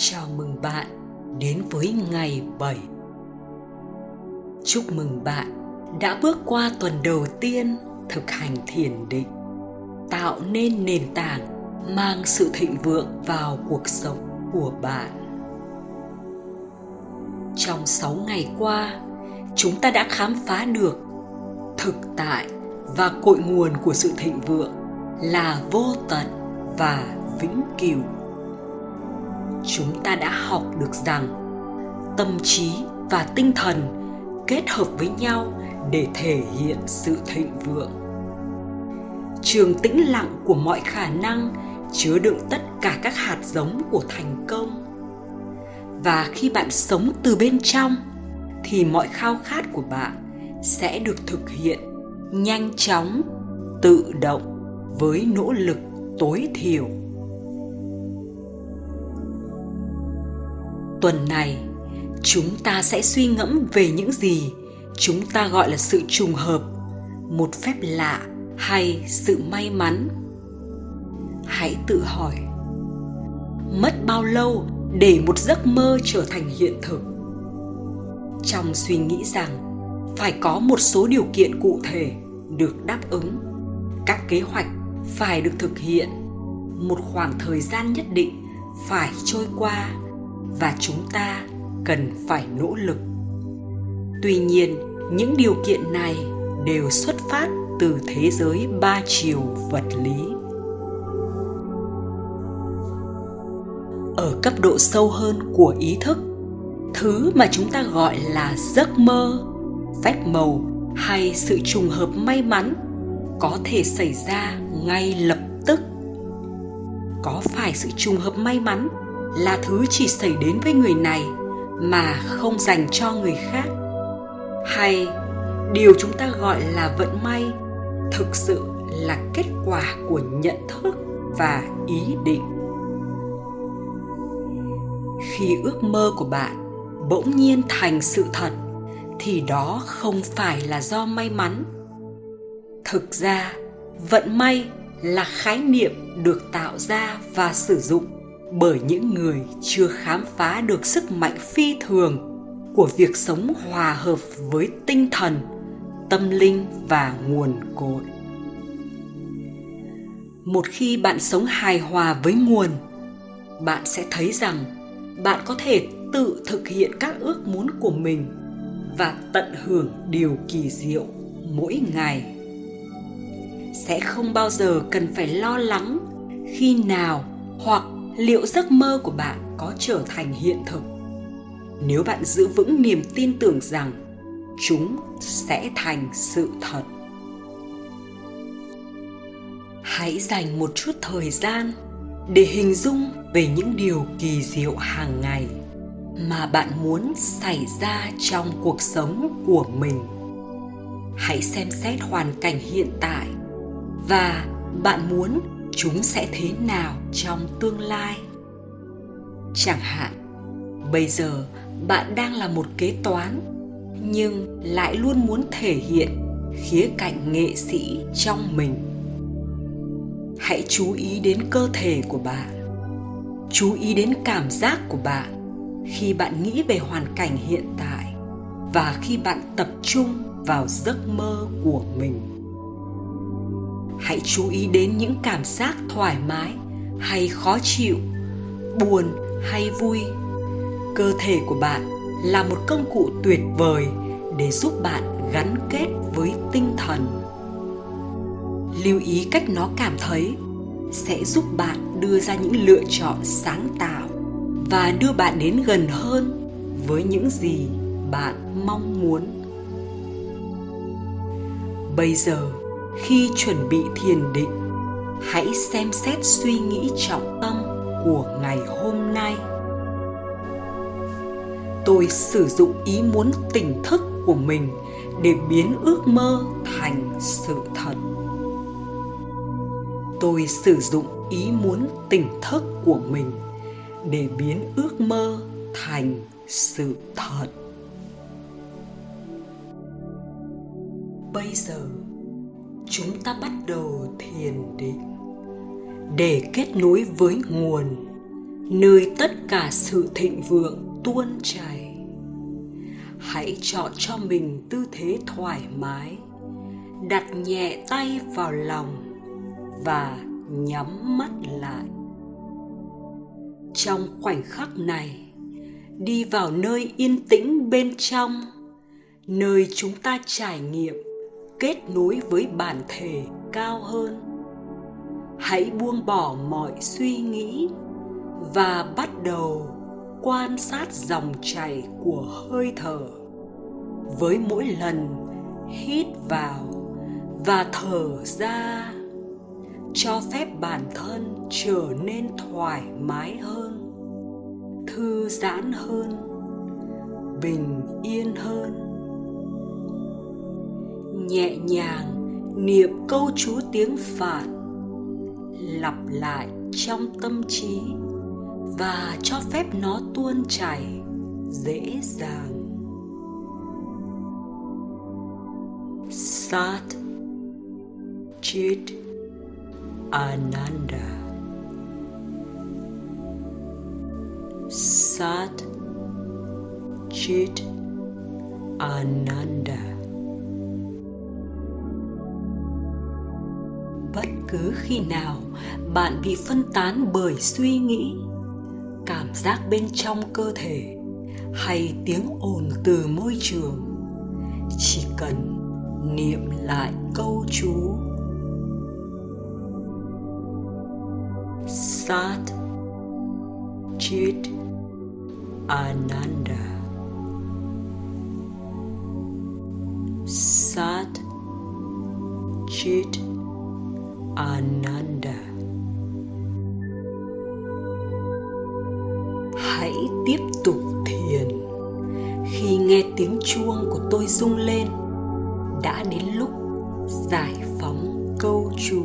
Chào mừng bạn đến với ngày 7. Chúc mừng bạn đã bước qua tuần đầu tiên thực hành thiền định, tạo nên nền tảng mang sự thịnh vượng vào cuộc sống của bạn. Trong 6 ngày qua, chúng ta đã khám phá được thực tại và cội nguồn của sự thịnh vượng là vô tận và vĩnh cửu chúng ta đã học được rằng tâm trí và tinh thần kết hợp với nhau để thể hiện sự thịnh vượng. Trường tĩnh lặng của mọi khả năng chứa đựng tất cả các hạt giống của thành công. Và khi bạn sống từ bên trong, thì mọi khao khát của bạn sẽ được thực hiện nhanh chóng, tự động, với nỗ lực tối thiểu. Tuần này, chúng ta sẽ suy ngẫm về những gì chúng ta gọi là sự trùng hợp, một phép lạ hay sự may mắn. Hãy tự hỏi, mất bao lâu để một giấc mơ trở thành hiện thực? Trong suy nghĩ rằng, phải có một số điều kiện cụ thể được đáp ứng. Các kế hoạch phải được thực hiện. Một khoảng thời gian nhất định phải trôi qua và chúng ta cần phải nỗ lực. Tuy nhiên, những điều kiện này đều xuất phát từ thế giới ba chiều vật lý. Ở cấp độ sâu hơn của ý thức, thứ mà chúng ta gọi là giấc mơ, phép màu hay sự trùng hợp may mắn có thể xảy ra ngay lập tức. Có phải sự trùng hợp may mắn là thứ chỉ xảy đến với người này mà không dành cho người khác. Hay, điều chúng ta gọi là vận may thực sự là kết quả của nhận thức và ý định. Khi ước mơ của bạn bỗng nhiên thành sự thật, thì đó không phải là do may mắn. Thực ra, vận may là khái niệm được tạo ra và sử dụng bởi những người chưa khám phá được sức mạnh phi thường của việc sống hòa hợp với tinh thần, tâm linh và nguồn cội. Một khi bạn sống hài hòa với nguồn, bạn sẽ thấy rằng bạn có thể tự thực hiện các ước muốn của mình và tận hưởng điều kỳ diệu mỗi ngày. Sẽ không bao giờ cần phải lo lắng khi nào hoặc liệu giấc mơ của bạn có trở thành hiện thực? Nếu bạn giữ vững niềm tin tưởng rằng chúng sẽ thành sự thật. Hãy dành một chút thời gian để hình dung về những điều kỳ diệu hàng ngày mà bạn muốn xảy ra trong cuộc sống của mình. Hãy xem xét hoàn cảnh hiện tại và bạn muốn chúng sẽ thế nào trong tương lai? Chẳng hạn, bây giờ bạn đang là một kế toán, nhưng lại luôn muốn thể hiện khía cạnh nghệ sĩ trong mình. Hãy chú ý đến cơ thể của bạn. Chú ý đến cảm giác của bạn khi bạn nghĩ về hoàn cảnh hiện tại và khi bạn tập trung vào giấc mơ của mình hãy chú ý đến những cảm giác thoải mái hay khó chịu, buồn hay vui. Cơ thể của bạn là một công cụ tuyệt vời để giúp bạn gắn kết với tinh thần. Lưu ý cách nó cảm thấy sẽ giúp bạn đưa ra những lựa chọn sáng tạo và đưa bạn đến gần hơn với những gì bạn mong muốn. Bây giờ khi chuẩn bị thiền định. Hãy xem xét suy nghĩ trọng tâm của ngày hôm nay. Tôi sử dụng ý muốn tỉnh thức của mình để biến ước mơ thành sự thật. Tôi sử dụng ý muốn tỉnh thức của mình để biến ước mơ thành sự thật. Bây giờ chúng ta bắt đầu thiền định. Để kết nối với nguồn, nơi tất cả sự thịnh vượng tuôn chảy. Hãy chọn cho mình tư thế thoải mái, đặt nhẹ tay vào lòng và nhắm mắt lại. Trong khoảnh khắc này, đi vào nơi yên tĩnh bên trong, nơi chúng ta trải nghiệm kết nối với bản thể cao hơn. Hãy buông bỏ mọi suy nghĩ và bắt đầu quan sát dòng chảy của hơi thở. Với mỗi lần hít vào và thở ra, cho phép bản thân trở nên thoải mái hơn, thư giãn hơn, bình yên hơn nhẹ nhàng, niệm câu chú tiếng phạn, lặp lại trong tâm trí và cho phép nó tuôn chảy dễ dàng. Sat chit ananda. Sat chit ananda. Cứ khi nào bạn bị phân tán bởi suy nghĩ, cảm giác bên trong cơ thể hay tiếng ồn từ môi trường, chỉ cần niệm lại câu chú. Sat chit ananda. Sat chit ananda. Hãy tiếp tục thiền. Khi nghe tiếng chuông của tôi rung lên, đã đến lúc giải phóng câu chú.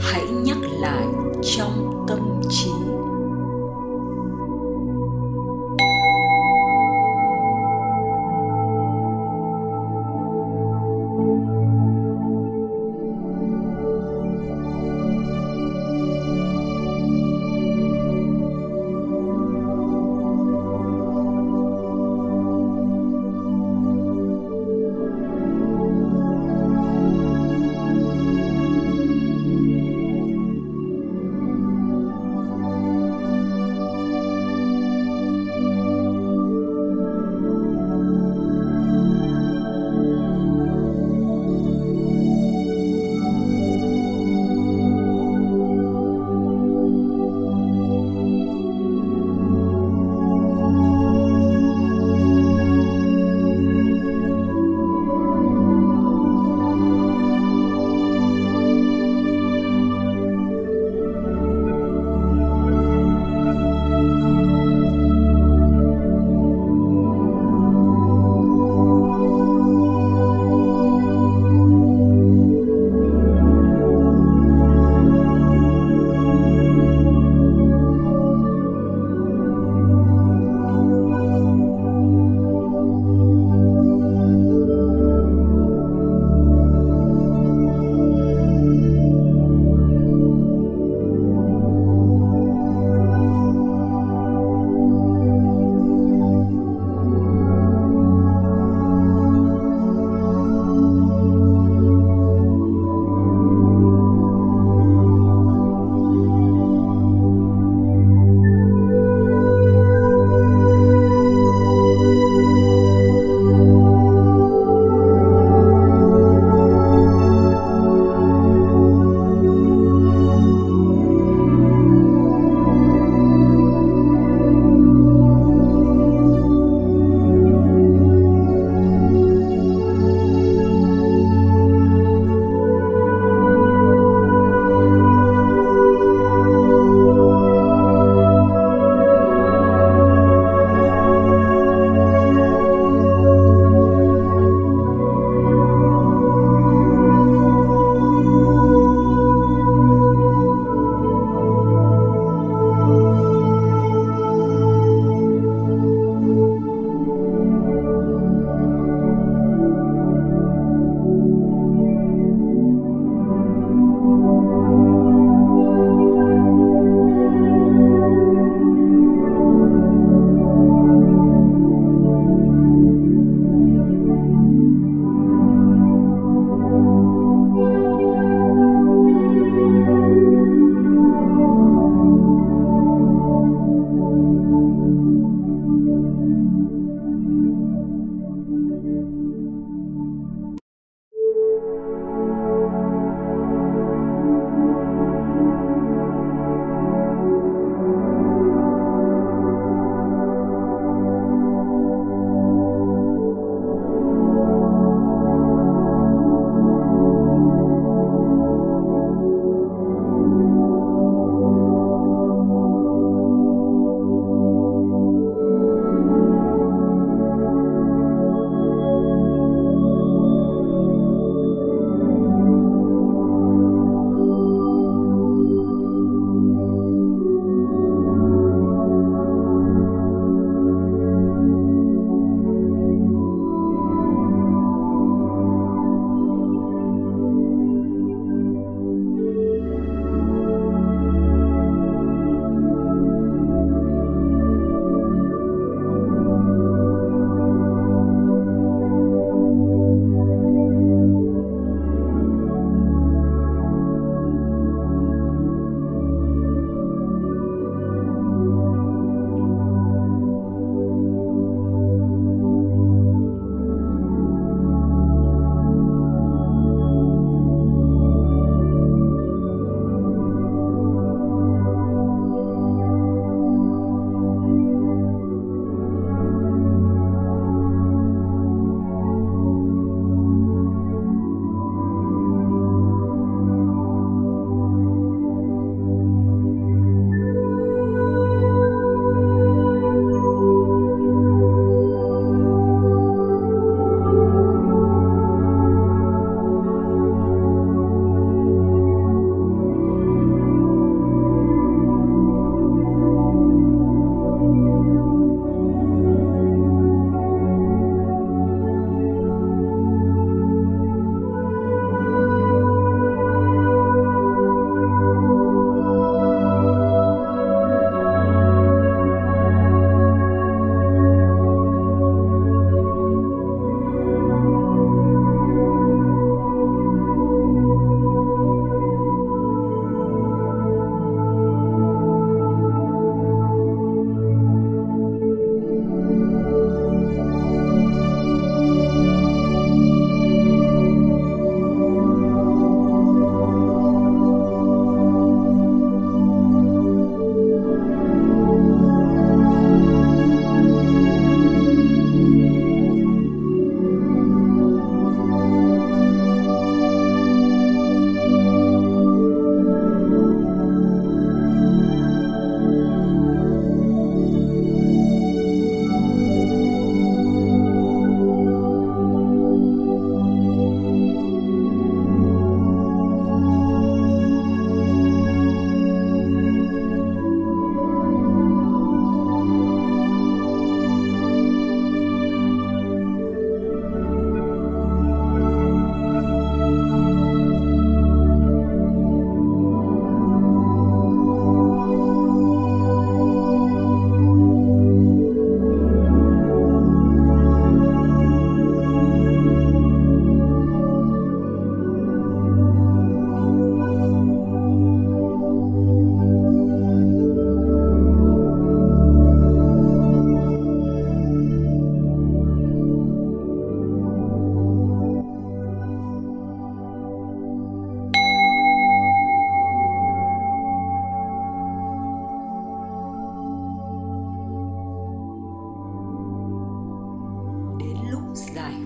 Hãy nhắc lại trong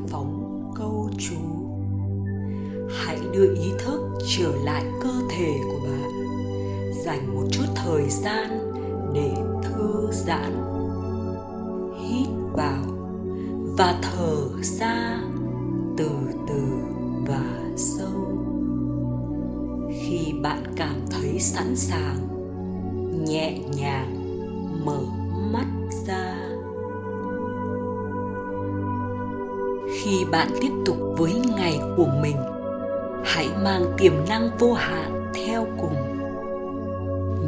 phóng câu chú. Hãy đưa ý thức trở lại cơ thể của bạn. Dành một chút thời gian để thư giãn, hít vào và thở ra từ từ và sâu. Khi bạn cảm thấy sẵn sàng, nhẹ nhàng bạn tiếp tục với ngày của mình. Hãy mang tiềm năng vô hạn theo cùng.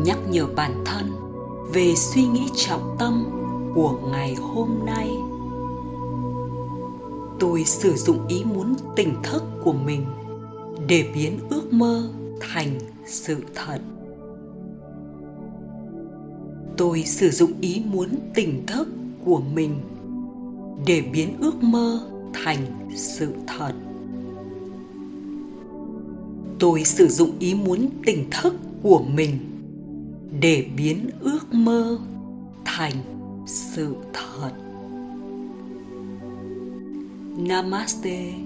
Nhắc nhở bản thân về suy nghĩ trọng tâm của ngày hôm nay. Tôi sử dụng ý muốn tỉnh thức của mình để biến ước mơ thành sự thật. Tôi sử dụng ý muốn tỉnh thức của mình để biến ước mơ thành sự thật. Tôi sử dụng ý muốn tỉnh thức của mình để biến ước mơ thành sự thật. Namaste.